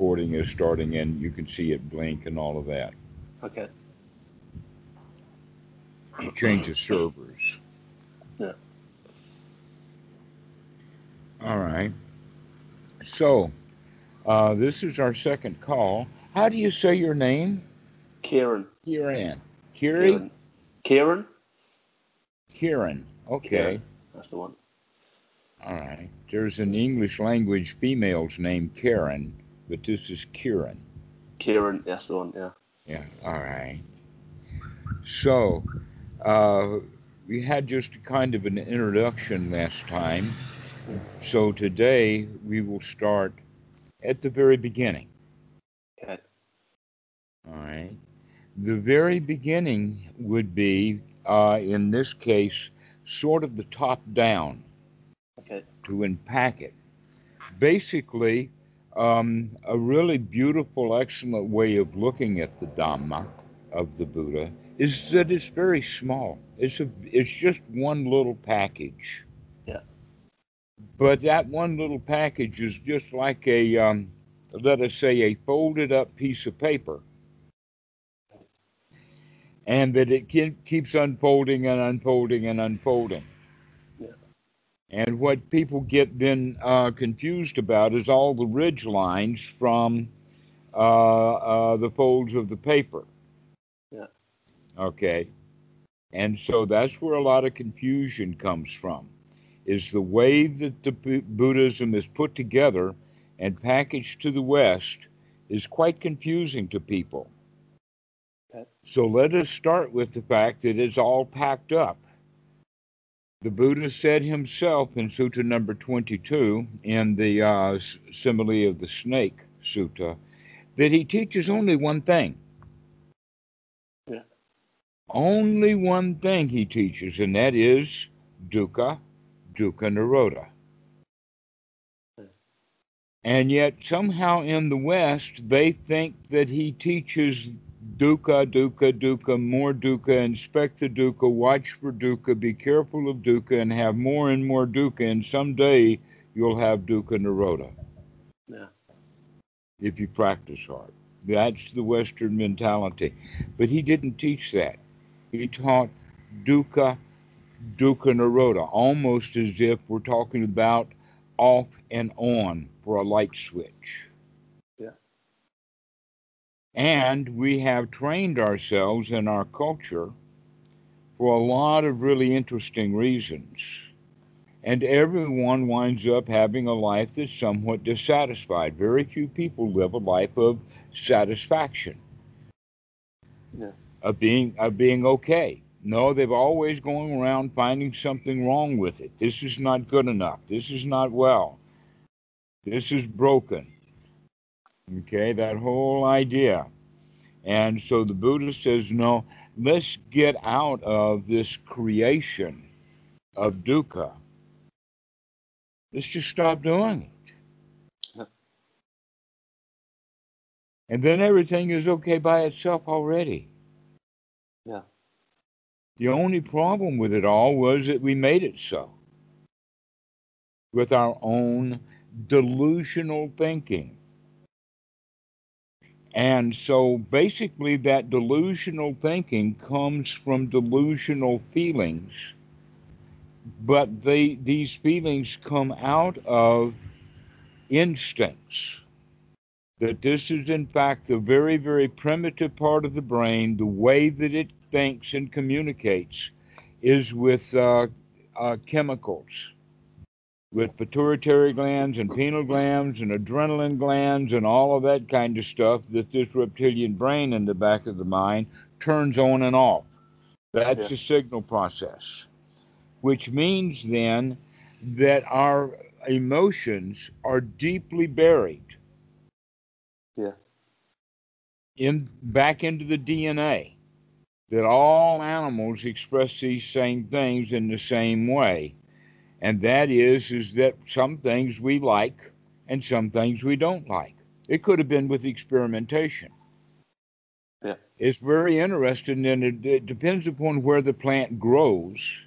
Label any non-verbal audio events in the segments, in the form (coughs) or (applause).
recording is starting and you can see it blink and all of that. Okay. You change the servers. Yeah. All right. So, uh, this is our second call. How do you say your name? Kieran. Kieran. Kieran. Kieran? Kieran. Okay. Kieran. That's the one. All right. There's an English language female's name Karen, but this is Kieran. Kieran, that's the one, yeah. Yeah. All right. So, uh, we had just kind of an introduction last time. So today we will start at the very beginning. Okay. All right. The very beginning would be, uh, in this case, sort of the top down Okay. to unpack it. Basically, um, a really beautiful, excellent way of looking at the Dhamma of the Buddha is that it's very small. It's a, it's just one little package. Yeah. But that one little package is just like a, um, let us say, a folded up piece of paper. And that it keeps unfolding and unfolding and unfolding. And what people get then uh, confused about is all the ridge lines from uh, uh, the folds of the paper. Yeah. Okay. And so that's where a lot of confusion comes from, is the way that the Bu- Buddhism is put together and packaged to the West is quite confusing to people. Okay. So let us start with the fact that it's all packed up. The Buddha said himself in Sutta number 22, in the uh, simile of the snake sutta, that he teaches only one thing. Yeah. Only one thing he teaches, and that is dukkha, dukkha nirodha. Yeah. And yet, somehow in the West, they think that he teaches dukkha, dukkha, dukkha, more dukkha, inspect the dukkha, watch for dukkha, be careful of dukkha, and have more and more dukkha, and someday you'll have dukkha nirodha Yeah. if you practice hard. That's the Western mentality. But he didn't teach that. He taught dukkha, dukkha nirodha, almost as if we're talking about off and on for a light switch. And we have trained ourselves in our culture for a lot of really interesting reasons. And everyone winds up having a life that's somewhat dissatisfied. Very few people live a life of satisfaction. Yeah. Of being of being okay. No, they've always going around finding something wrong with it. This is not good enough. This is not well. This is broken. Okay, that whole idea. And so the Buddha says, no, let's get out of this creation of dukkha. Let's just stop doing it. And then everything is okay by itself already. Yeah. The only problem with it all was that we made it so with our own delusional thinking. And so basically, that delusional thinking comes from delusional feelings, but they, these feelings come out of instincts. That this is, in fact, the very, very primitive part of the brain, the way that it thinks and communicates is with uh, uh, chemicals with pituitary glands and pineal glands and adrenaline glands and all of that kind of stuff that this reptilian brain in the back of the mind turns on and off. That's Yeah. the signal process, which means then that our emotions are deeply buried Yeah. in back into the DNA. That all animals express these same things in the same way and that is is that some things we like and some things we don't like it could have been with experimentation Yeah. it's very interesting and it, it depends upon where the plant grows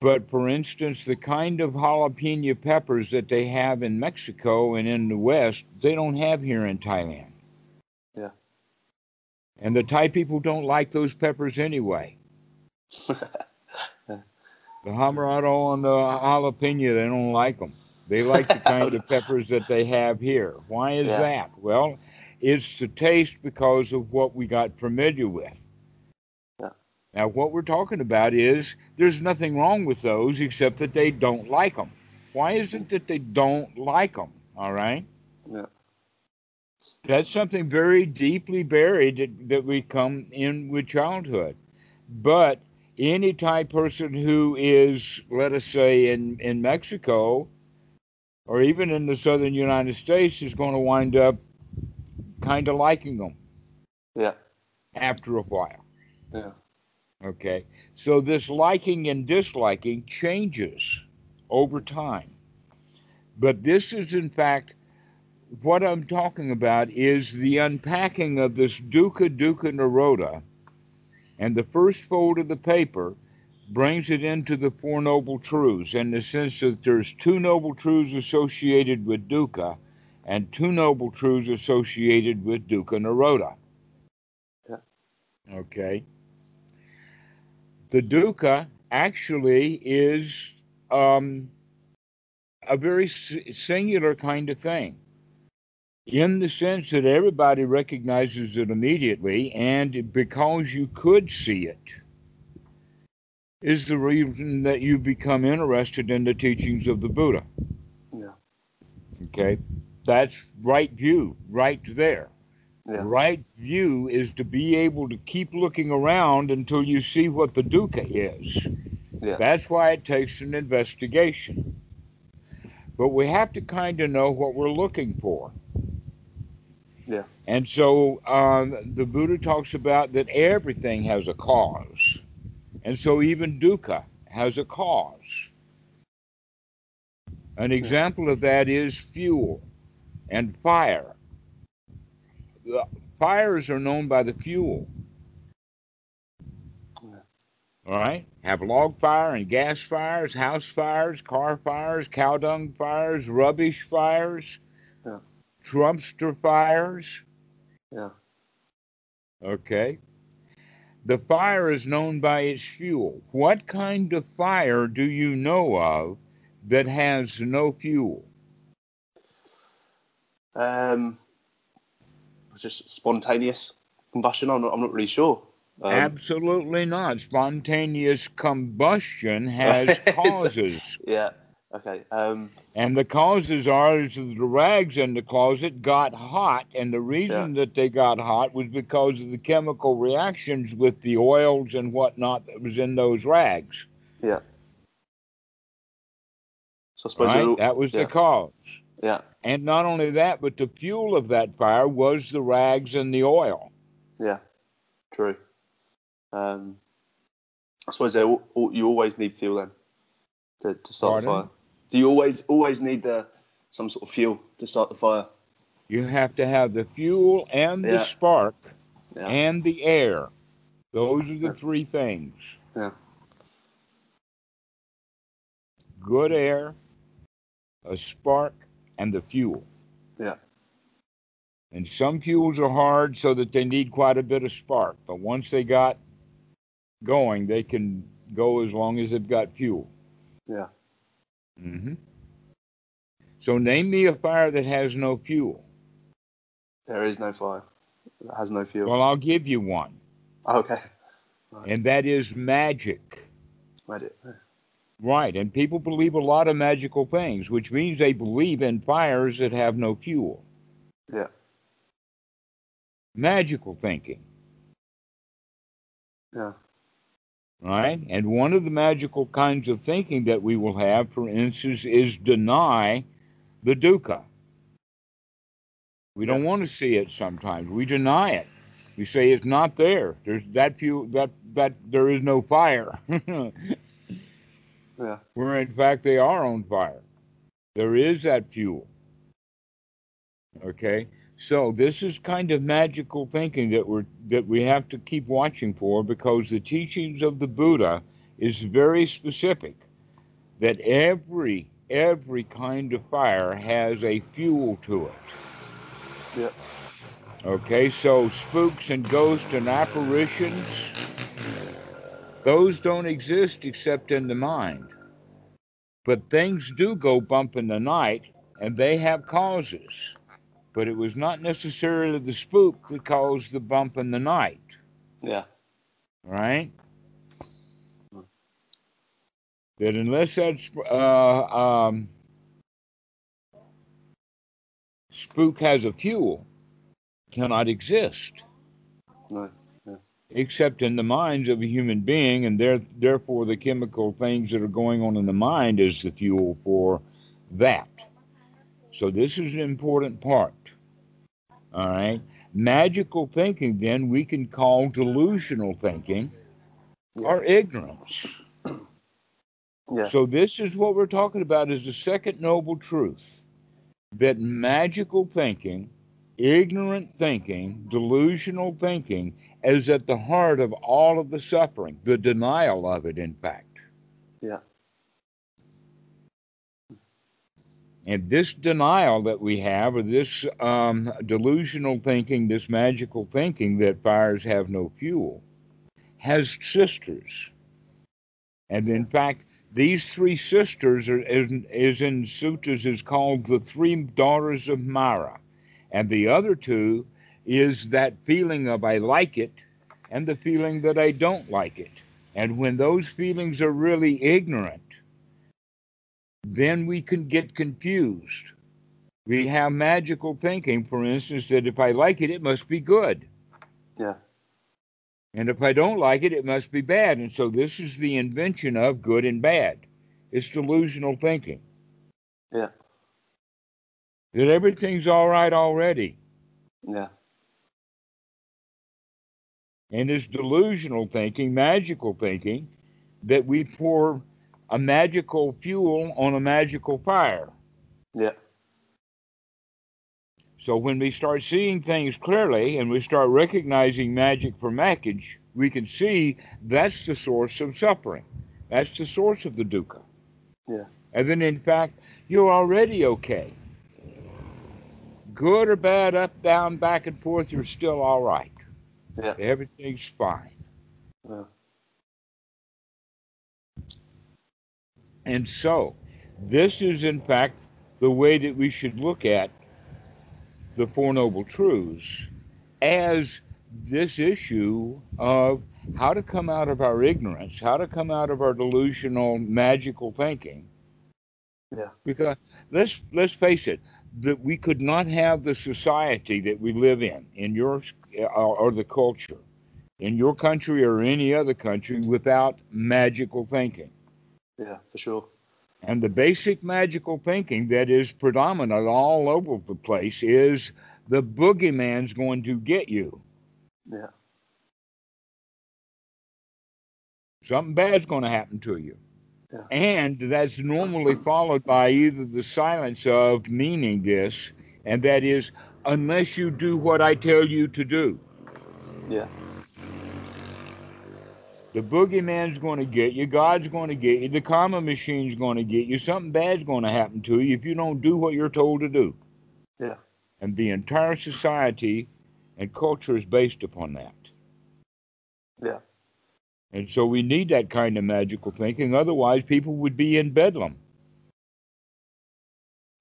But for instance, the kind of jalapeno peppers that they have in Mexico and in the West, they don't have here in Thailand. Yeah. And the Thai people don't like those peppers anyway. (laughs) Dhammarato and the jalapeno, they don't like them. They like the kind of (laughs) peppers that they have here. Why is Yeah. that? Well, it's the taste because of what we got familiar with. Yeah. Now, what we're talking about is there's nothing wrong with those except that they don't like them. Why is it that they don't like them? All right. Yeah. That's something very deeply buried that, that we come in with childhood. But any type person who is, let us say, in, in Mexico or even in the southern United States is going to wind up kind of liking them Yeah. after a while. Yeah. Okay. So this liking and disliking changes over time. But this is, in fact, what I'm talking about is the unpacking of this Dukkha Dukkha Nirodha. And the first fold of the paper brings it into the Four Noble Truths in the sense that there's two noble truths associated with dukkha and two noble truths associated with dukkha Nirodha. Yeah. Okay. The dukkha actually is um, a very s- singular kind of thing in the sense that everybody recognizes it immediately, and because you could see it, is the reason that you become interested in the teachings of the Buddha. Yeah. Okay, that's right view, right there. Yeah. Right view is to be able to keep looking around until you see what the dukkha is. Yeah. That's why it takes an investigation. But we have to kind of know what we're looking for. Yeah. And so um, the Buddha talks about that everything has a cause. And so even dukkha has a cause. An example of that is fuel and fire. The fires are known by the fuel. All right? Have log fire and gas fires, house fires, car fires, cow dung fires, rubbish fires, Yeah. Trumpster fires. Yeah. Okay. The fire is known by its fuel. What kind of fire do you know of that has no fuel? Um, it's just spontaneous combustion. I'm not, I'm not really sure. Um, Absolutely not. Spontaneous combustion (laughs) has causes. yeah. Okay. Um, And the causes are is that the rags in the closet got hot, and the reason that they got hot was because of the chemical reactions with the oils and whatnot that was in those rags. yeah. So I suppose Right? That was yeah. the cause. Yeah. And not only that, but the fuel of that fire was the rags and the oil. Yeah. True. Um, I suppose they, al- al- you always need fuel then to, to start Pardon? fire. Do you always always need the, some sort of fuel to start the fire? You have to have the fuel and the Yeah. spark Yeah. and the air. Those are the three things. Yeah. Good air, a spark, and the fuel. Yeah. And some fuels are hard so that they need quite a bit of spark. But once they got going, they can go as long as they've got fuel. Yeah. Hmm So name me a fire that has no fuel. There is no fire. that has no fuel. Well, I'll give you one, okay. and that is magic. Made it. Right, and people believe a lot of magical things, which means they believe in fires that have no fuel. Yeah. Magical thinking, Yeah. Right? And one of the magical kinds of thinking that we will have, for instance, is deny the dukkha. We don't want to see it sometimes. We deny it. We say it's not there. There's that fuel that that there is no fire. Yeah. (laughs) where in fact they are on fire. There is that fuel. Okay? So this is kind of magical thinking that we're that we have to keep watching for because the teachings of the Buddha is very specific. that every every kind of fire has a fuel to it. Yep. Okay, so spooks and ghosts and apparitions, those don't exist except in the mind. But things do go bump in the night, and they have causes. But it was not necessarily the spook that caused the bump in the night, Yeah. right? That unless that uh, um, spook has a fuel, cannot exist. No. except in the minds of a human being, and there, therefore the chemical things that are going on in the mind is the fuel for that. So this is an important part. All right. Magical thinking, then, we can call delusional thinking or ignorance. Yeah. So this is what we're talking about is the second noble truth that magical thinking, ignorant thinking, delusional thinking is at the heart of all of the suffering, the denial of it, in fact. Yeah. And this denial that we have, or this um, delusional thinking, this magical thinking that fires have no fuel, has sisters. And in fact, these three sisters are, is, is in sutras is called the three daughters of Mara. And the other two is that feeling of I like it and the feeling that I don't like it. And when those feelings are really ignorant, then we can get confused. We have magical thinking, for instance, that if I like it, it must be good. Yeah. And if I don't like it, it must be bad. And so this is the invention of good and bad. It's delusional thinking. Yeah. That everything's all right already. Yeah. And it's delusional thinking, magical thinking, that we pour a magical fuel on a magical fire. Yeah. So when we start seeing things clearly and we start recognizing magic for package, we can see that's the source of suffering. That's the source of the dukkha. Yeah. And then in fact, you're already okay. Good or bad, up, down, back and forth, you're still all right. Yeah. Everything's fine. Yeah. And so, this is in fact the way that we should look at the Four Noble Truths as this issue of how to come out of our ignorance, how to come out of our delusional, magical thinking. Yeah. Because let's let's face it, that we could not have the society that we live in, in your or, or the culture, in your country or any other country, without magical thinking. Yeah. For sure. And the basic magical thinking that is predominant all over the place is the boogeyman's going to get you. Yeah. Something bad's going to happen to you. Yeah. And that's normally followed by either the silence of meaning this, and that is, unless you do what I tell you to do. Yeah. The boogeyman's going to get you. God's going to get you. The karma machine's going to get you. Something bad's going to happen to you if you don't do what you're told to do. Yeah. And the entire society and culture is based upon that. Yeah. And so we need that kind of magical thinking. Otherwise, people would be in bedlam.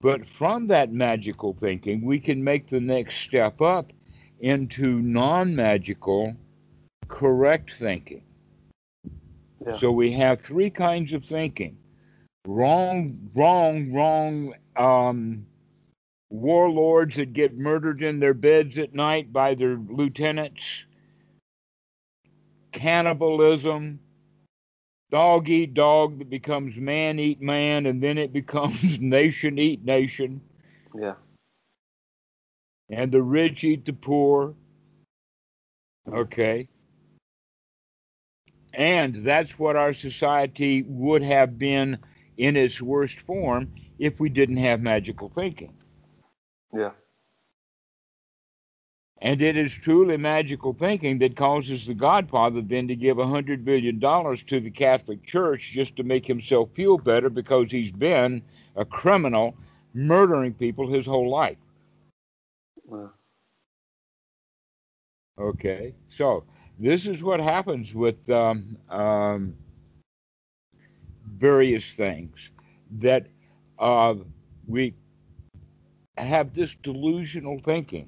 But from that magical thinking, we can make the next step up into non magical, correct thinking. Yeah. So we have three kinds of thinking wrong, wrong, wrong um, warlords that get murdered in their beds at night by their lieutenants, cannibalism, dog eat dog that becomes man eat man, and then it (laughs) becomes nation eat nation, Yeah. and the rich eat the poor. Okay. And that's what our society would have been in its worst form if we didn't have magical thinking. Yeah. And it is truly magical thinking that causes the Godfather then to give a hundred billion dollars to the Catholic Church just to make himself feel better because he's been a criminal, murdering people his whole life. Wow. Okay, so this is what happens with um, um, various things that uh, we have this delusional thinking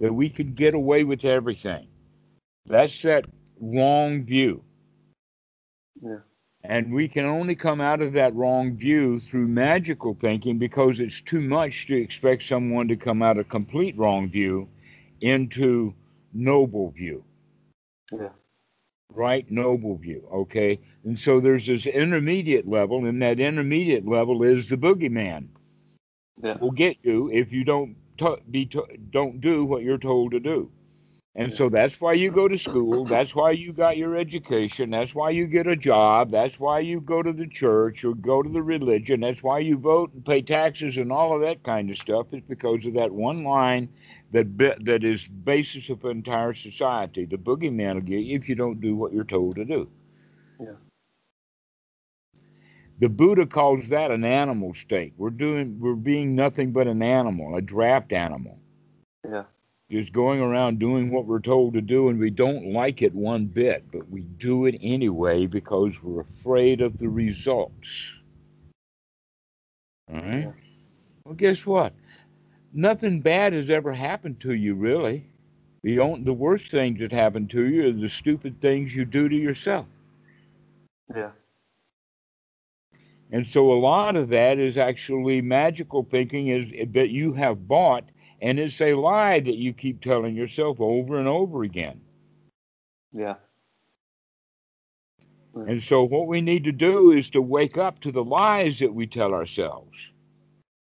that we can get away with everything. That's that wrong view. Yeah. And we can only come out of that wrong view through magical thinking because it's too much to expect someone to come out of complete wrong view into noble view. Yeah. Right? Noble view. Okay. And so there's this intermediate level, and that intermediate level is the boogeyman. Yeah. Will get you if you don't to- be to- don't do what you're told to do. And so that's why you go to school. That's why you got your education. That's why you get a job. That's why you go to the church or go to the religion. That's why you vote and pay taxes and all of that kind of stuff. Is because of that one line that be, that is basis of entire society. The boogeyman will get you if you don't do what you're told to do. Yeah. The Buddha calls that an animal state. We're doing we're being nothing but an animal, a draft animal. Yeah. Just going around doing what we're told to do and we don't like it one bit, but we do it anyway because we're afraid of the results. All right? Yeah. Well, guess what? Nothing bad has ever happened to you, really. The, on, the worst things that happen to you are the stupid things you do to yourself. Yeah. And so a lot of that is actually magical thinking is eh, that you have bought and it's a lie that you keep telling yourself over and over again. Yeah. And so what we need to do is to wake up to the lies that we tell ourselves.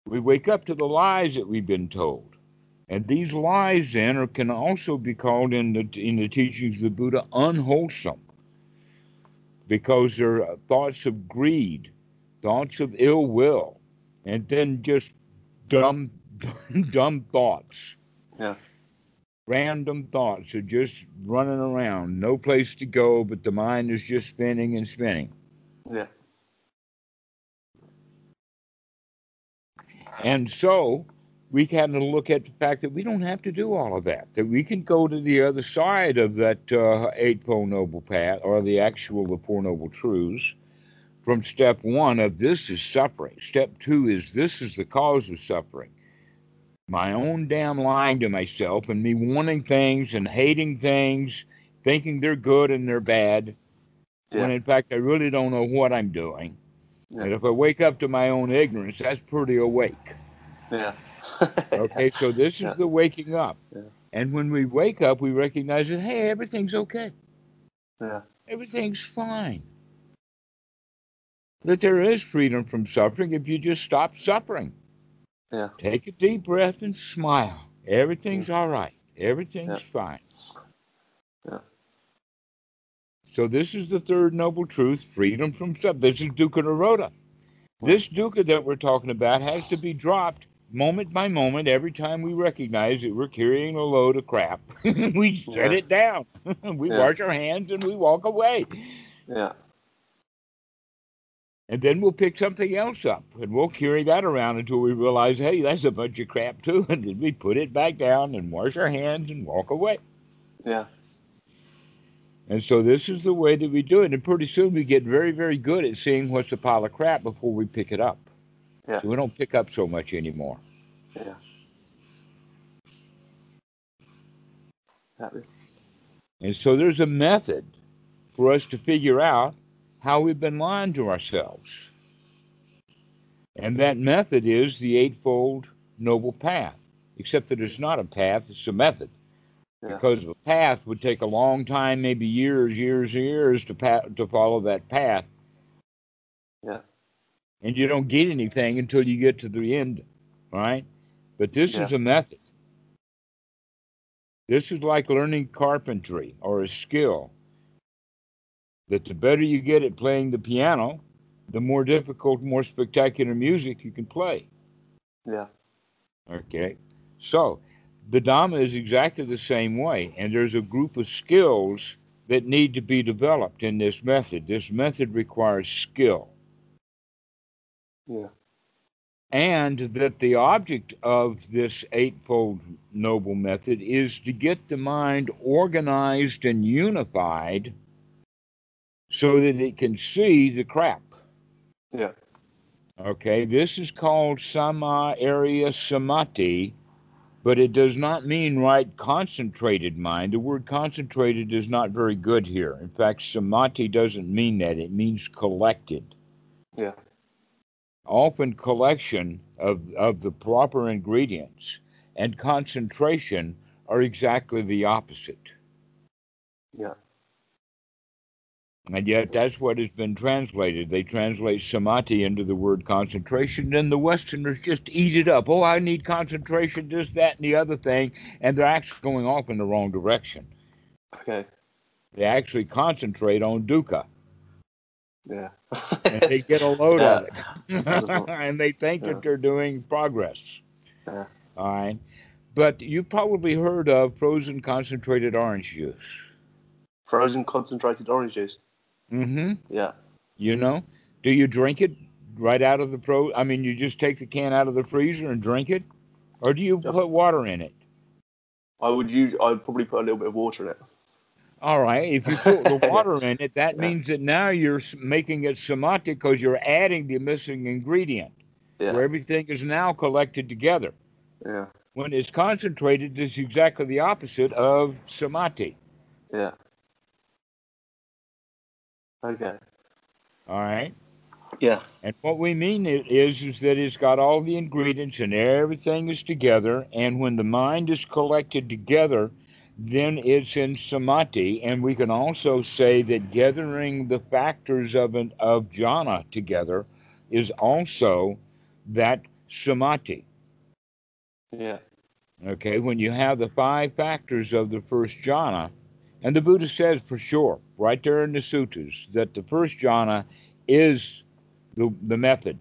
We wake up to the lies that we've been told. And these lies then are, can also be called in the in the teachings of the Buddha unwholesome because they're uh, thoughts of greed, thoughts of ill will, and then just dumb (laughs) dumb thoughts. Yeah. Random thoughts are just running around, no place to go, but the mind is just spinning and spinning. Yeah. And so we of look at the fact that we don't have to do all of that, that we can go to the other side of that uh, Eightfold Noble Path or the actual the Four Noble Truths from step one of this is suffering. Step two is this is the cause of suffering. My own damn lying to myself and me wanting things and hating things, thinking they're good and they're bad, when in fact I really don't know what I'm doing. Yeah. And if I wake up to my own ignorance, that's pretty awake. Yeah. (laughs) Okay, so this is Yeah. the waking up. Yeah. And when we wake up, we recognize that, hey, everything's okay. Yeah. Everything's fine. That there is freedom from suffering if you just stop suffering. Yeah. Take a deep breath and smile. Everything's all right. Everything's fine. Yeah. So this is the third noble truth, freedom from suffering. This is Dukkha Nirodha. This dukkha that we're talking about has to be dropped moment by moment every time we recognize that we're carrying a load of crap. (laughs) we set Yeah. it down. (laughs) we Yeah. wash our hands and we walk away. Yeah. And then we'll pick something else up and we'll carry that around until we realize, hey, that's a bunch of crap too. (laughs) And then we put it back down and wash our hands and walk away. Yeah. And so this is the way that we do it. And pretty soon we get very, very good at seeing what's a pile of crap before we pick it up. Yeah. So we don't pick up so much anymore. Yeah. And so there's a method for us to figure out how we've been lying to ourselves. And that method is the Eightfold Noble Path, except that it's not a path, it's a method. Yeah. Because a path would take a long time, maybe years, years, years to, pa- to follow that path. Yeah. And you don't get anything until you get to the end, right? But this is a method. This is like learning carpentry or a skill. That the better you get at playing the piano, the more difficult, more spectacular music you can play. Yeah. Okay. So the Dhamma is exactly the same way. And there's a group of skills that need to be developed in this method. This method requires skill. Yeah. And that the object of this Eightfold Noble Method is to get the mind organized and unified so that it can see the crap. Yeah. Okay, this is called Samma Ariya Samadhi, but it does not mean right concentrated mind. The word concentrated is not very good here. In fact, Samadhi doesn't mean that, it means collected. Yeah. Often, collection of, of the proper ingredients and concentration are exactly the opposite. Yeah. And yet, that's what has been translated. They translate samadhi into the word concentration, and the Westerners just eat it up. Oh, I need concentration, this, that, and the other thing. And they're actually going off in the wrong direction. Okay. They actually concentrate on dukkha, Yeah. and they (laughs) get a load of it. (laughs) and they think Yeah. that they're doing progress. Yeah. All right. But you've probably heard of frozen concentrated orange juice. Frozen concentrated orange juice. Mm-hmm. Yeah. You know, do you drink it right out of the pro? I mean, you just take the can out of the freezer and drink it, or do you Yes. put water in it? I would use. I'd probably put a little bit of water in it. All right. If you put the (laughs) water in it, that Yeah. means that now you're making it samadhi because you're adding the missing ingredient, Yeah. where everything is now collected together. Yeah. When it's concentrated, it's exactly the opposite of samadhi. Yeah. Okay. All right. Yeah. And what we mean is, is that it's got all the ingredients and everything is together. And when the mind is collected together, then it's in samadhi. And we can also say that gathering the factors of an, of jhana together is also that samadhi. Yeah. Okay, when you have the five factors of the first jhana, and the Buddha says for sure, right there in the suttas, that the first jhana is the, the method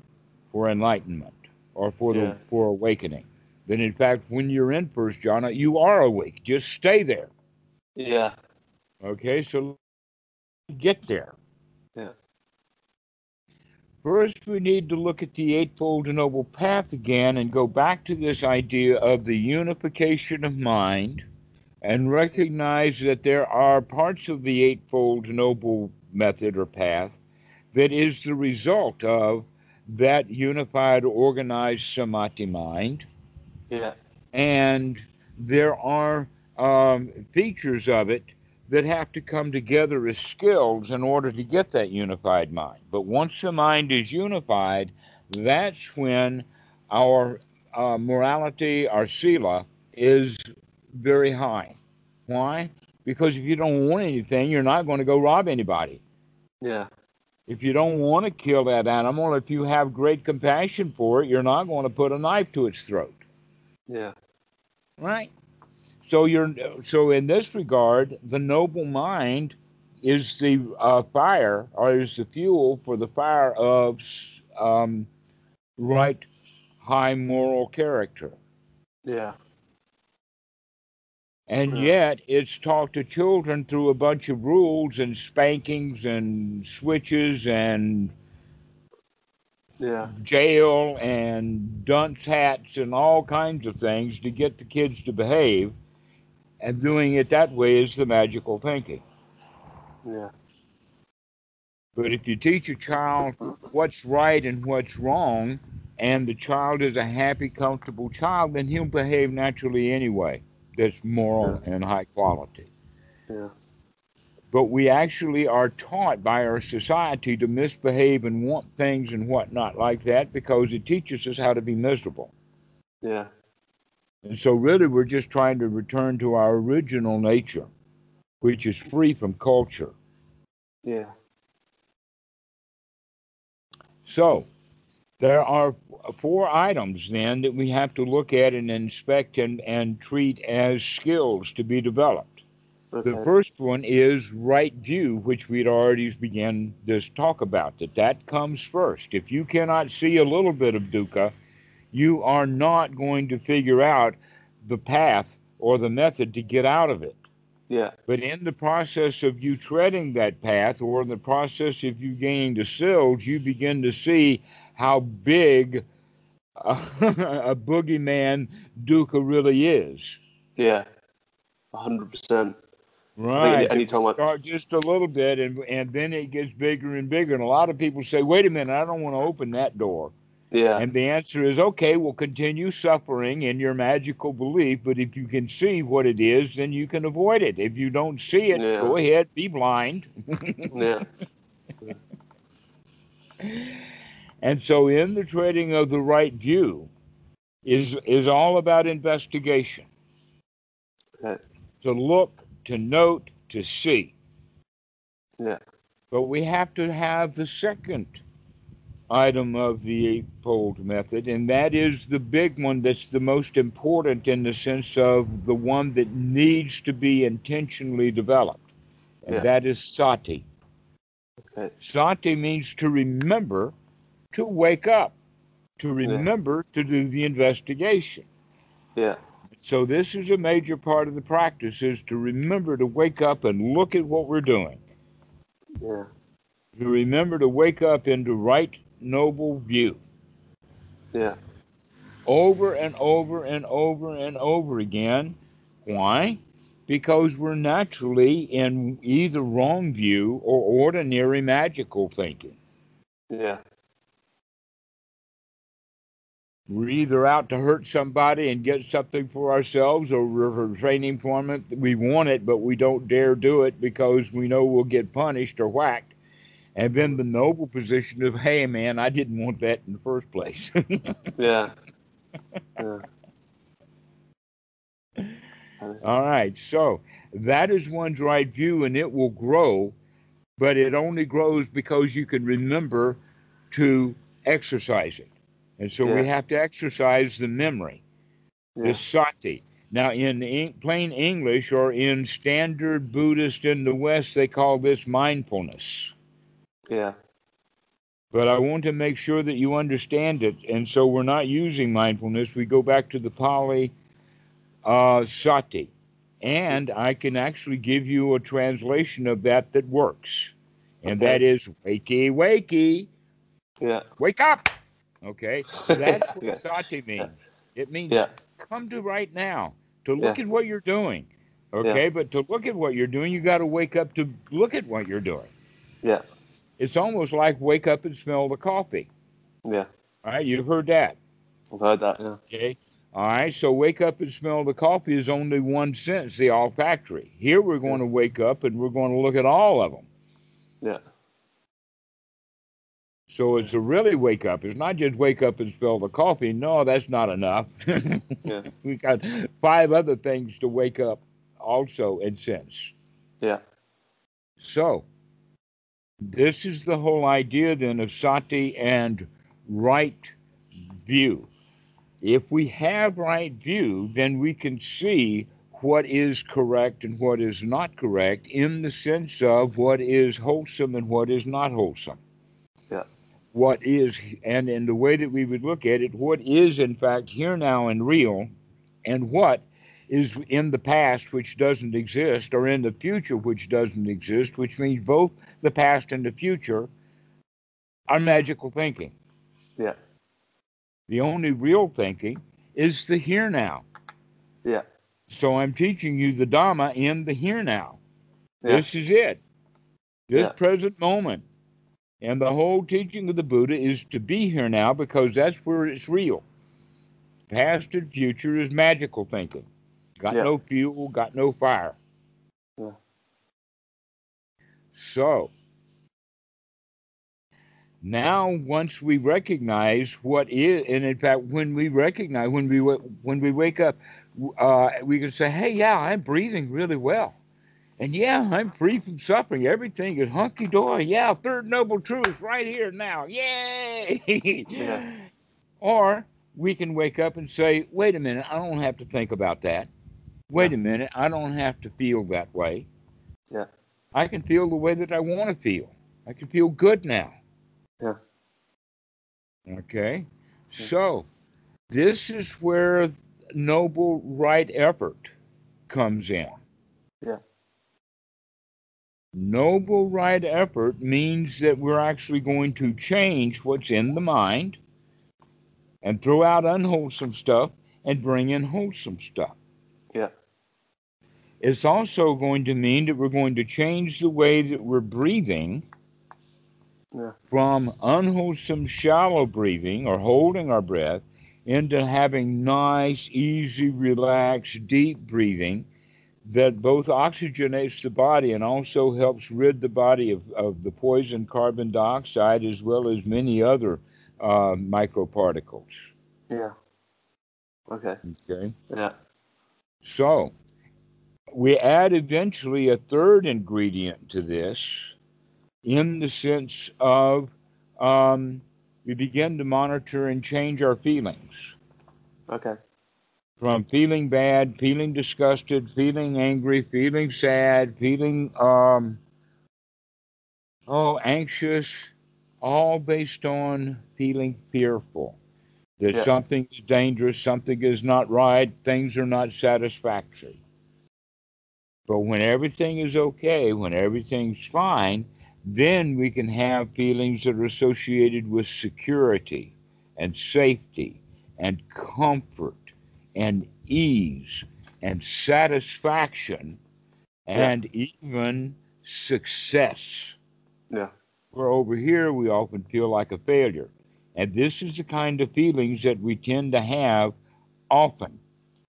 for enlightenment or for the for awakening. Then in fact, when you're in first jhana, you are awake. Just stay there. Yeah. Okay, so get there. Yeah. First, we need to look at the Eightfold Noble Path again and go back to this idea of the unification of mind and recognize that there are parts of the Eightfold Noble Method or Path that is the result of that unified, organized samadhi mind. Yeah. And there are um, features of it that have to come together as skills in order to get that unified mind. But once the mind is unified, that's when our uh, morality, our sila, is very high. Why? Because if you don't want anything, you're not going to go rob anybody. Yeah. If you don't want to kill that animal, if you have great compassion for it, you're not going to put a knife to its throat Yeah. right so you're so in this regard the noble mind is the uh, fire or is the fuel for the fire of um, right high moral character Yeah. And yet it's taught to children through a bunch of rules and spankings and switches and Yeah. jail and dunce hats and all kinds of things to get the kids to behave. And doing it that way is the magical thinking. Yeah. But if you teach a child what's right and what's wrong, and the child is a happy, comfortable child, then he'll behave naturally anyway. That's moral and high quality. Yeah. But we actually are taught by our society to misbehave and want things and whatnot like that because it teaches us how to be miserable. Yeah. And so, really, we're just trying to return to our original nature, which is free from culture. Yeah. So, there are four items then that we have to look at and inspect and, and treat as skills to be developed. Okay. The first one is right view, which we'd already began this talk about, that that comes first. If you cannot see a little bit of dukkha, you are not going to figure out the path or the method to get out of it. Yeah. But in the process of you treading that path or in the process of you gaining the sills, you begin to see how big a, (laughs) a boogeyman Dukkha really is. Yeah. hundred percent. Right. anytime I- start just a little bit and and then it gets bigger and bigger. And a lot of people say, wait a minute, I don't want to open that door. Yeah. And the answer is okay, we'll continue suffering in your magical belief, but if you can see what it is, then you can avoid it. If you don't see it, Yeah. go ahead, be blind. (laughs) yeah. (laughs) And so in the trading of the right view is is all about investigation. To look, to note, to see. Yeah. But we have to have the second item of the eightfold method, and that is the big one that's the most important in the sense of the one that needs to be intentionally developed. And Yeah. that is sati. Okay. Sati means to remember to wake up, to remember to do the investigation. Yeah. So this is a major part of the practice is to remember to wake up and look at what we're doing. Yeah. To remember to wake up into right noble view Yeah. over and over and over and over again. Why? Because we're naturally in either wrong view or ordinary magical thinking. Yeah. We're either out to hurt somebody and get something for ourselves, or we're training from it. We want it, but we don't dare do it because we know we'll get punished or whacked. And then the noble position of, hey, man, I didn't want that in the first place. (laughs) Yeah. Yeah. All right, so that is one's right view, and it will grow, but it only grows because you can remember to exercise it. And so we have to exercise the memory. Yeah. the sati. Now, in plain English or in standard Buddhist in the West, they call this mindfulness. Yeah. But I want to make sure that you understand it. And so we're not using mindfulness. We go back to the Pali uh, sati. And I can actually give you a translation of that that works. And Okay. that is wakey, wakey, Yeah. wake up. Okay. So (laughs) that's what Yeah. sati means. It means Yeah. come to right now to look Yeah. at what you're doing. Okay, but to look at what you're doing, you got to wake up to look at what you're doing. Yeah. It's almost like wake up and smell the coffee. Yeah. All right, you've heard that. I've heard that. Yeah. Okay. All right, so wake up and smell the coffee is only one sense, the olfactory. Here we're going to wake up and we're going to look at all of them. Yeah. So it's a really wake up. It's not just wake up and spill the coffee. No, that's not enough. Yeah. (laughs) we got five other things to wake up also and sense. Yeah. So, this is the whole idea then of sati and right view. If we have right view, then we can see what is correct and what is not correct in the sense of what is wholesome and what is not wholesome. What is, and in the way that we would look at it, what is in fact here now and real, and what is in the past which doesn't exist, or in the future which doesn't exist, which means both the past and the future are magical thinking. Yeah. The only real thinking is the here now. Yeah. So I'm teaching you the Dhamma in the here now. Yeah. This is it. This Yeah. present moment. And the whole teaching of the Buddha is to be here now because that's where it's real. Past and future is magical thinking. Got Yeah. no fuel, got no fire. Yeah. So now once we recognize what is and in fact when we recognize when we when we wake up uh, we can say hey yeah i'm breathing really well and yeah i'm free from suffering everything is hunky-dory yeah third noble truth right here now yay Yeah. (laughs) or we can wake up and say wait a minute i don't have to think about that wait a minute i don't have to feel that way Yeah. i can feel the way that i want to feel i can feel good now Yeah. Okay. Yeah. So this is where noble right effort comes in. Yeah. Noble right effort means that we're actually going to change what's in the mind and throw out unwholesome stuff and bring in wholesome stuff. Yeah. It's also going to mean that we're going to change the way that we're breathing Yeah. from unwholesome, shallow breathing or holding our breath into having nice, easy, relaxed, deep breathing that both oxygenates the body and also helps rid the body of, of the poison carbon dioxide as well as many other uh, microparticles. Yeah. Okay. Okay. Yeah. So we add eventually a third ingredient to this in the sense of um, we begin to monitor and change our feelings Okay. From feeling bad, feeling disgusted, feeling angry, feeling sad, feeling um, oh anxious, all based on feeling fearful that Yeah. something is dangerous, something is not right, things are not satisfactory. But when everything is okay, when everything's fine, then we can have feelings that are associated with security and safety and comfort and ease and satisfaction Yeah. and even success. Yeah. Where over here we often feel like a failure. And this is the kind of feelings that we tend to have often.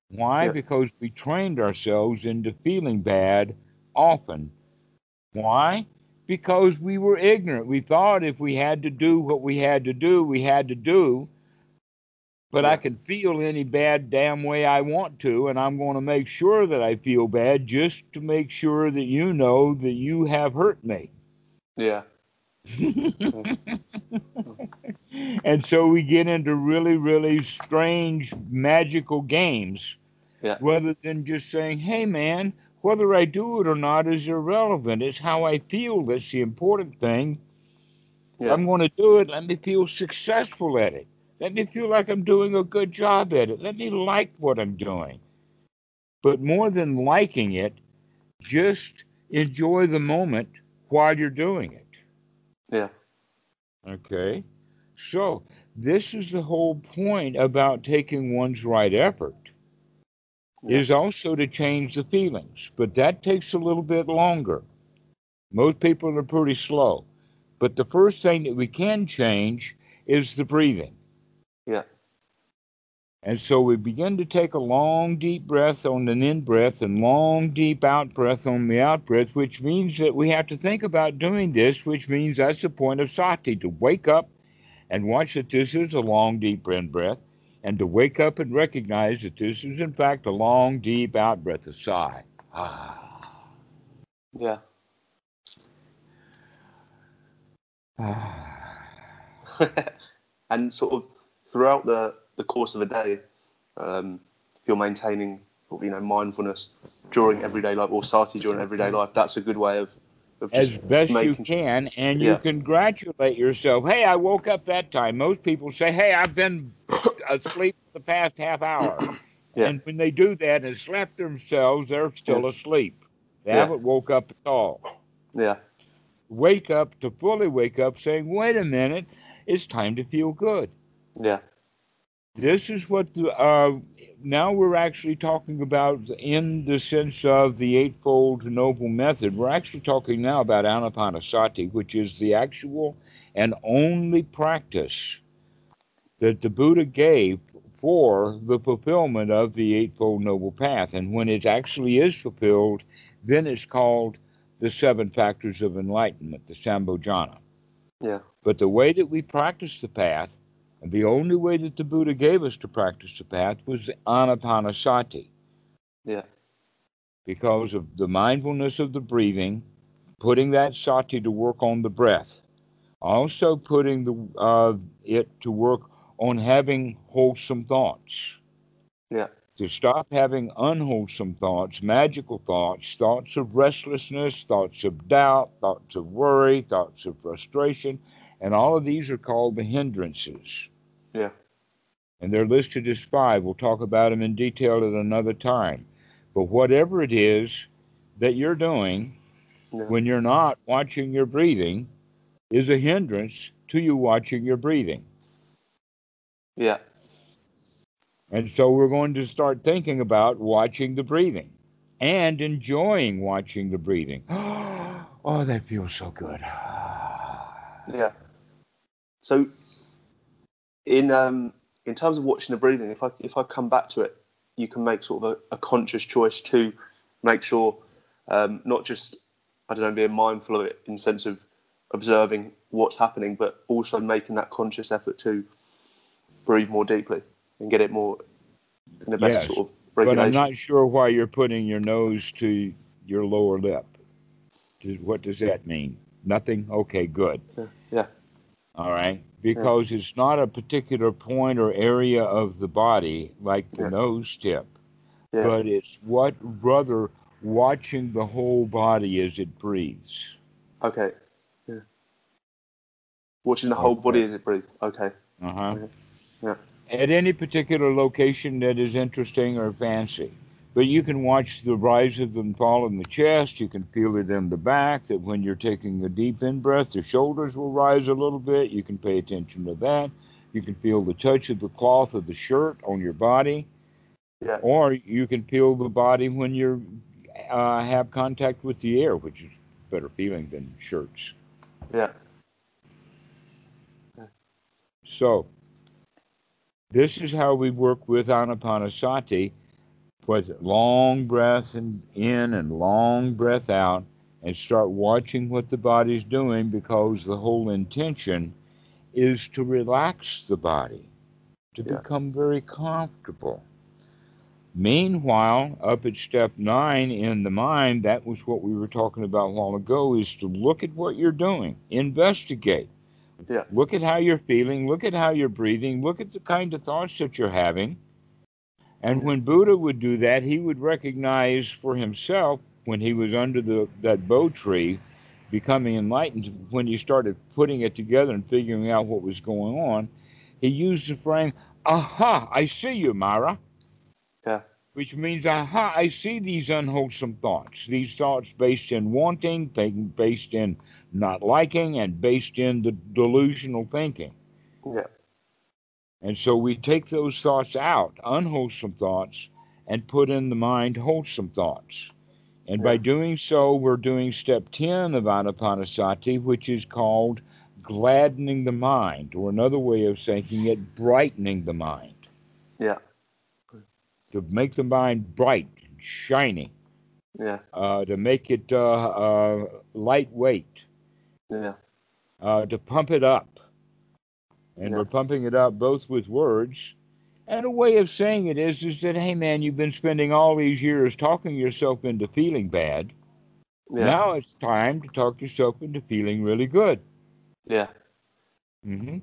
Why? Yeah. Because we trained ourselves into feeling bad often. Why? Because we were ignorant. We thought if we had to do what we had to do, we had to do. But I can feel any bad damn way I want to, and I'm going to make sure that I feel bad just to make sure that you know that you have hurt me. Yeah. (laughs) and so we get into really, really strange magical games Yeah. rather than just saying, hey, man, whether I do it or not is irrelevant. It's how I feel that's the important thing. Yeah. I'm going to do it. Let me feel successful at it. Let me feel like I'm doing a good job at it. Let me like what I'm doing. But more than liking it, just enjoy the moment while you're doing it. Yeah. Okay. So, this is the whole point about taking one's right effort Yeah. is also to change the feelings, but that takes a little bit longer. Most people are pretty slow. But the first thing that we can change is the breathing. Yeah. And so we begin to take a long, deep breath on an in breath and long, deep out breath on the out breath, which means that we have to think about doing this, which means that's the point of sati to wake up and watch that this is a long, deep in breath, and to wake up and recognize that this is, in fact, a long, deep out breath, a sigh. Ah. Yeah. ah. (laughs) and sort of throughout the, the course of a day, um, if you're maintaining you know mindfulness during everyday life or sati during everyday life, that's a good way of, of as best you making sure- can, and you Yeah. congratulate yourself. Hey, I woke up that time. Most people say, "Hey, I've been (coughs) asleep the past half hour," (coughs) Yeah. and when they do that and slept themselves, they're still asleep. They Yeah. haven't woke up at all. Yeah. Wake up to fully wake up, saying, "Wait a minute, it's time to feel good." Yeah. This is what the, uh, now we're actually talking about in the sense of the Eightfold Noble Method. We're actually talking now about Anapanasati, which is the actual and only practice that the Buddha gave for the fulfillment of the Eightfold Noble Path. And when it actually is fulfilled, then it's called the Seven Factors of Enlightenment, the Sambhojana. Yeah. But the way that we practice the path, and the only way that the Buddha gave us to practice the path was anapanasati, Yeah. because of the mindfulness of the breathing, putting that sati to work on the breath, also putting the uh, it to work on having wholesome thoughts. Yeah. To stop having unwholesome thoughts, magical thoughts, thoughts of restlessness, thoughts of doubt, thoughts of worry, thoughts of frustration, and all of these are called the hindrances. Yeah. and they're listed as five. We'll talk about them in detail at another time. But whatever it is that you're doing Yeah. when you're not watching your breathing is a hindrance to you watching your breathing. Yeah. And so we're going to start thinking about watching the breathing and enjoying watching the breathing. (gasps) Oh, that feels so good. (sighs) Yeah. So, in um, in terms of watching the breathing, if I if I come back to it, you can make sort of a, a conscious choice to make sure um, not just I don't know being mindful of it in the sense of observing what's happening, but also making that conscious effort to breathe more deeply and get it more in a better Yes, sort of regulation. But. I'm not sure why you're putting your nose to your lower lip. What does that mean? Nothing? Okay, good. Yeah, yeah. All right. Because it's not a particular point or area of the body like the Yeah. nose tip, Yeah. but it's what rather watching the whole body as it breathes. Okay. Yeah. Watching the whole body as it breathes. Okay. Uh huh. Yeah. At any particular location that is interesting or fancy. But you can watch the rise of them fall in the chest. You can feel it in the back, that when you're taking a deep in breath, the shoulders will rise a little bit. You can pay attention to that. You can feel the touch of the cloth of the shirt on your body. Yeah. Or you can feel the body when you uh, have contact with the air, which is better feeling than shirts. Yeah. So, this is how we work with Anapanasati with long breath in and long breath out and start watching what the body's doing because the whole intention is to relax the body, to Yeah. become very comfortable. Meanwhile, up at step nine in the mind, that was what we were talking about a while ago, is to look at what you're doing, investigate. Yeah. Look at how you're feeling, look at how you're breathing, look at the kind of thoughts that you're having. And when Buddha would do that, he would recognize for himself when he was under the that Bo tree, becoming enlightened, when he started putting it together and figuring out what was going on, he used the phrase, aha, I see you, Mara. Yeah. Which means, aha, I see these unwholesome thoughts. These thoughts based in wanting, based in not liking, and based in the delusional thinking. Yeah. And so we take those thoughts out, unwholesome thoughts, and put in the mind wholesome thoughts. And by doing so, we're doing step 10 of Anapanasati, which is called gladdening the mind, or another way of saying it, brightening the mind. Yeah. To make the mind bright, and shiny, Yeah. uh, to make it uh, uh, lightweight, Yeah. uh, to pump it up. And Yeah. we're pumping it up both with words. And a way of saying it is, is that, hey, man, you've been spending all these years talking yourself into feeling bad. Yeah. Now it's time to talk yourself into feeling really good. Yeah. Mm-hmm.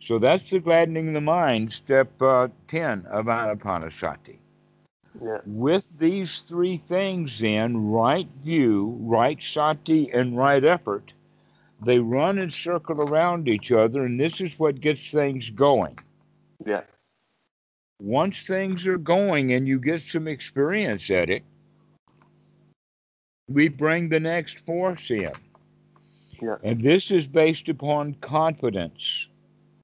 So that's the gladdening the mind, step uh, 10 of Anapanasati. Yeah. With these three things, then, right view, right sati, and right effort, they run and circle around each other, and this is what gets things going. Yeah. Once things are going and you get some experience at it, we bring the next force in. Yeah. And this is based upon confidence.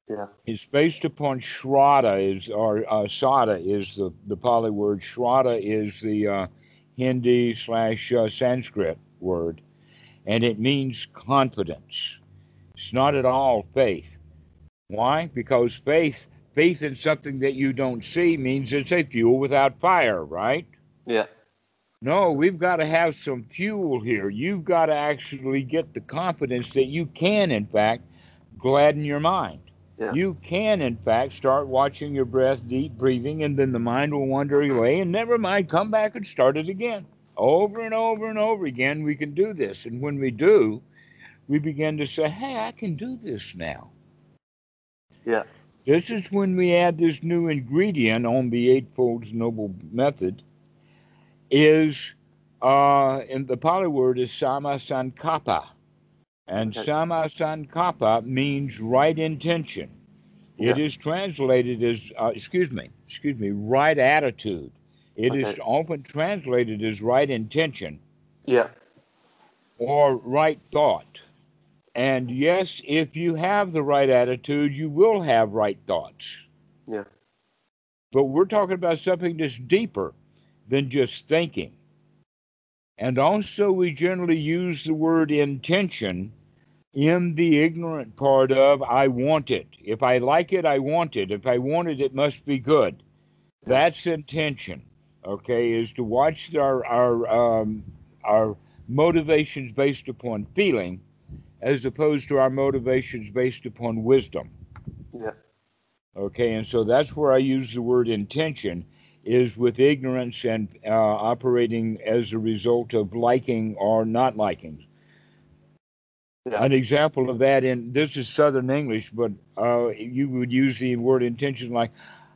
Yeah. It's based upon Shraddha is or uh, Saddha is the the Pali word. Shraddha is the uh, Hindi slash uh, Sanskrit word, and it means confidence. It's not at all faith. Why? Because faith faith in something that you don't see means it's a fuel without fire, right? Yeah. No, we've got to have some fuel here. You've got to actually get the confidence that you can, in fact, gladden your mind. Yeah. You can, in fact, start watching your breath, deep breathing, and then the mind will wander away, and never mind, come back and start it again. Over and over and over again, we can do this. And when we do, we begin to say, hey, I can do this now. Yeah. This is when we add this new ingredient on the Eightfold Noble Method, is uh, in the Pali word is samma sankappa. And Okay. samma sankappa means right intention. It Yeah. is translated as, uh, excuse me, excuse me, right attitude. It is Okay. often translated as right intention Yeah. or right thought. And yes, if you have the right attitude, you will have right thoughts. Yeah. But we're talking about something that's deeper than just thinking. And also, we generally use the word intention in the ignorant part of I want it. If I like it, I want it. If I want it, it must be good. That's intention. Okay, is to watch our our um, our motivations based upon feeling, as opposed to our motivations based upon wisdom. Yeah. Okay, and so that's where I use the word intention is with ignorance and uh, operating as a result of liking or not liking. Yeah. An example of that in this is Southern English, but uh, you would use the word intention like,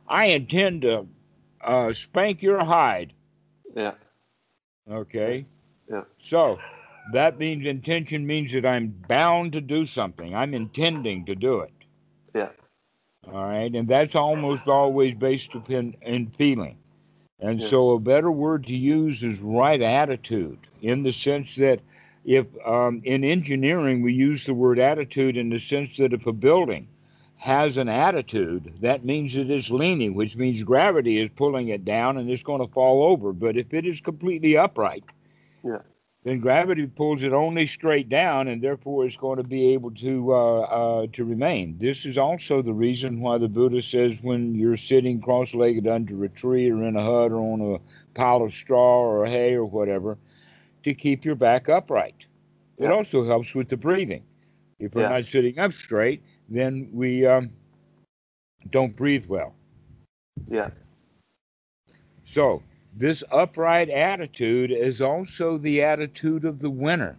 I intend to uh, spank your hide. Yeah. Okay. Yeah. So that means intention means that I'm bound to do something. I'm intending to do it. Yeah. All right. And that's almost always based upon in feeling. And Yeah. so a better word to use is right attitude in the sense that if um, in engineering we use the word attitude in the sense that if a building has an attitude, that means it is leaning, which means gravity is pulling it down and it's going to fall over. But if it is completely upright, Yeah. then gravity pulls it only straight down, and therefore it's going to be able to uh, uh, to remain. This is also the reason why the Buddha says when you're sitting cross-legged under a tree or in a hut or on a pile of straw or hay or whatever, to keep your back upright. It also helps with the breathing. If we're Yeah. not sitting up straight, then we um, don't breathe well. Yeah. So, this upright attitude is also the attitude of the winner.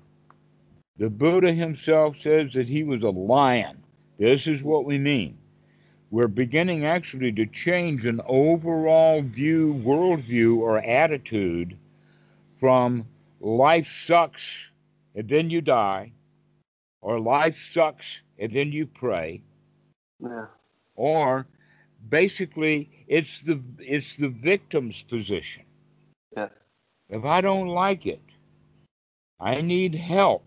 The Buddha himself says that he was a lion. This is what we mean. We're beginning actually to change an overall view, worldview, or attitude from life sucks and then you die, or life sucks and then you pray. Yeah. Or basically it's the it's the victim's position. Yeah. If I don't like it, I need help.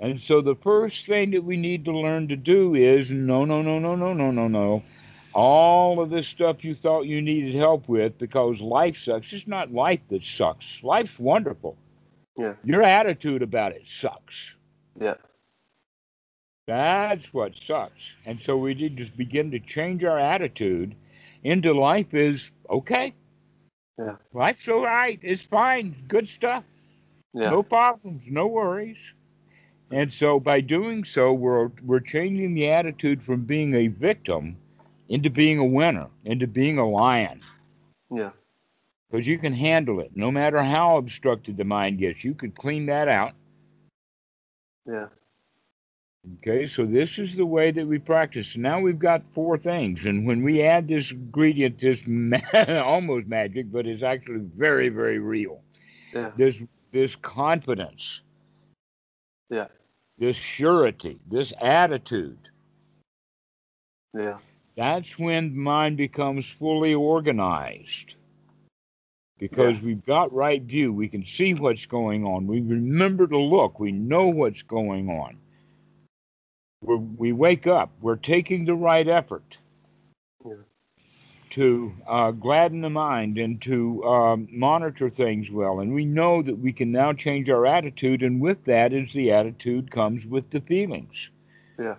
And so the first thing that we need to learn to do is no, no, no, no, no, no, no, no. All of this stuff you thought you needed help with because life sucks. It's not life that sucks. Life's wonderful. Yeah. Your attitude about it sucks. Yeah. That's what sucks. And so we need to begin to change our attitude into life is okay. Yeah. Life's all right. It's fine. Good stuff. Yeah. No problems. No worries. And so by doing so, we're we're changing the attitude from being a victim into being a winner, into being a lion. Yeah. Because you can handle it. No matter how obstructed the mind gets, you could clean that out. Yeah. Okay, so this is the way that we practice. Now we've got four things, and when we add this ingredient, this (laughs) ma- almost magic, but it's actually very, very real. Yeah. This this confidence, Yeah. this surety, this attitude. Yeah. That's when mind becomes fully organized. Because we've got right view, we can see what's going on. We remember to look. We know what's going on. We're, we wake up. We're taking the right effort Yeah. to uh, gladden the mind and to um, monitor things well. And we know that we can now change our attitude, and with that is the attitude comes with the feelings. Yeah.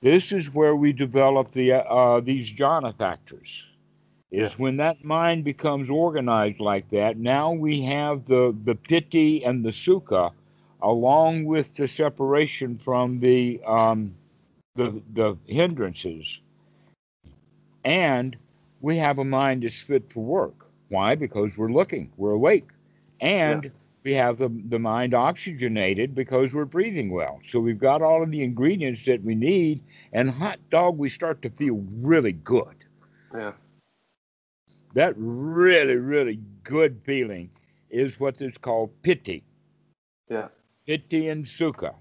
This is where we develop the uh, these jhana factors. Is Yeah. when that mind becomes organized like that. Now we have the the piti and the sukha, along with the separation from the um, the the hindrances, and we have a mind that's fit for work. Why? Because we're looking, we're awake, and we have the, the mind oxygenated because we're breathing well. So we've got all of the ingredients that we need, and hot dog, we start to feel really good. Yeah. That really, really good feeling is what is called piti. Yeah. Piti and sukha.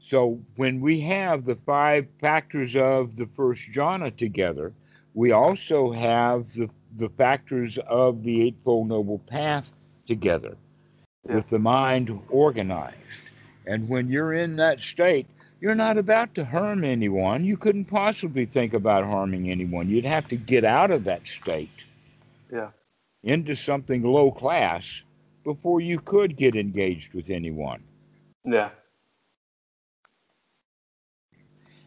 So when we have the five factors of the first jhana together, we also have the, the factors of the Eightfold Noble Path together with the mind organized. And when you're in that state, you're not about to harm anyone. You couldn't possibly think about harming anyone. You'd have to get out of that state Yeah. into something low class before you could get engaged with anyone. Yeah.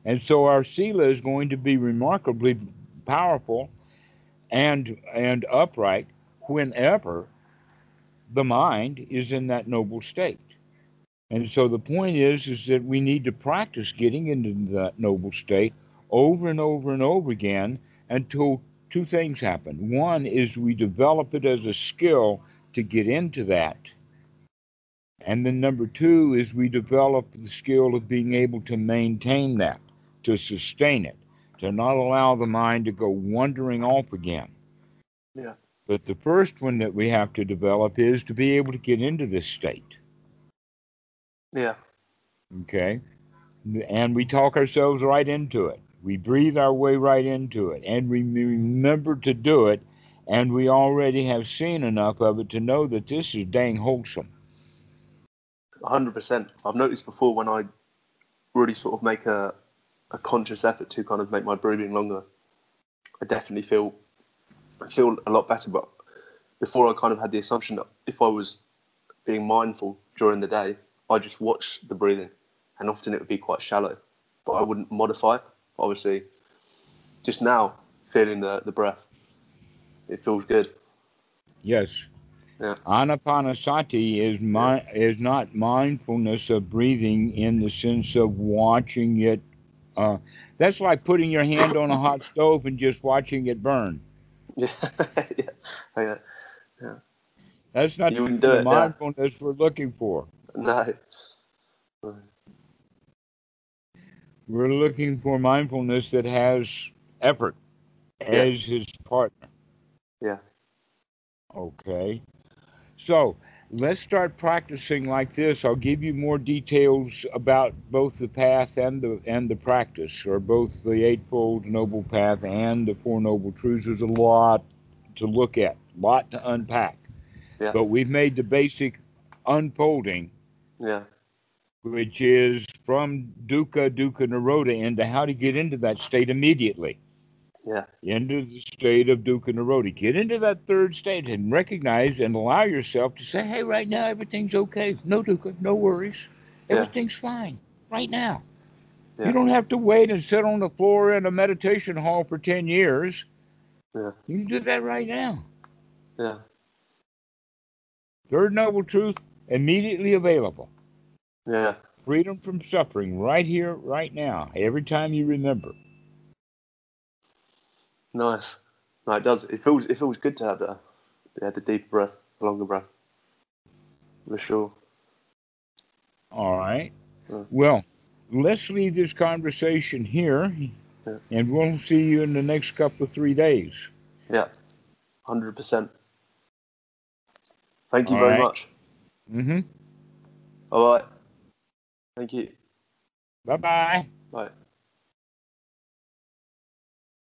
And so our sila is going to be remarkably powerful and and upright whenever the mind is in that noble state. And so the point is is that we need to practice getting into that noble state over and over and over again until two things happen. One is we develop it as a skill to get into that. And then number two is we develop the skill of being able to maintain that, to sustain it, to not allow the mind to go wandering off again. Yeah. But the first one that we have to develop is to be able to get into this state. Yeah. Okay. And we talk ourselves right into it. We breathe our way right into it. And we remember to do it. And we already have seen enough of it to know that this is dang wholesome. Hundred percent. I've noticed before when I really sort of make a a conscious effort to kind of make my breathing longer, I definitely feel I feel a lot better. But before I kind of had the assumption that if I was being mindful during the day, I just watch the breathing, and often it would be quite shallow, but I wouldn't modify. Obviously, just now feeling the the breath, it feels good. Yes. Yeah. Anapanasati is mi- is not mindfulness of breathing in the sense of watching it. Uh, that's like putting your hand on a hot stove and just watching it burn. (laughs) Yeah, yeah, yeah. That's not You wouldn't the it, yeah. mindfulness we're looking for. No. We're looking for mindfulness that has effort as his partner. Yeah. Okay. So let's start practicing like this. I'll give you more details about both the path and the and the practice, or both the eightfold noble path and the four noble truths. There's a lot to look at, a lot to unpack. Yeah. But we've made the basic unfolding, Yeah. which is from dukkha, dukkha nirodha, into how to get into that state immediately Yeah. into the state of dukkha nirodha. Get into that third state and recognize and allow yourself to say, hey, right now everything's okay. No dukkha, no worries. Yeah. Everything's fine right now. Yeah. You don't have to wait and sit on the floor in a meditation hall for 10 years. Yeah. You can do that right now. Yeah. Third noble truth immediately available. Yeah. Freedom from suffering right here, right now, every time you remember. Nice. No, it does. It feels it feels good to have the yeah, the deeper breath, the longer breath. For sure. All right. Yeah. Well, let's leave this conversation here, Yeah. and we'll see you in the next couple of three days. Yeah. Hundred percent. Thank you All very right. much. Mm-hmm. All right. Thank you. Bye bye. Bye.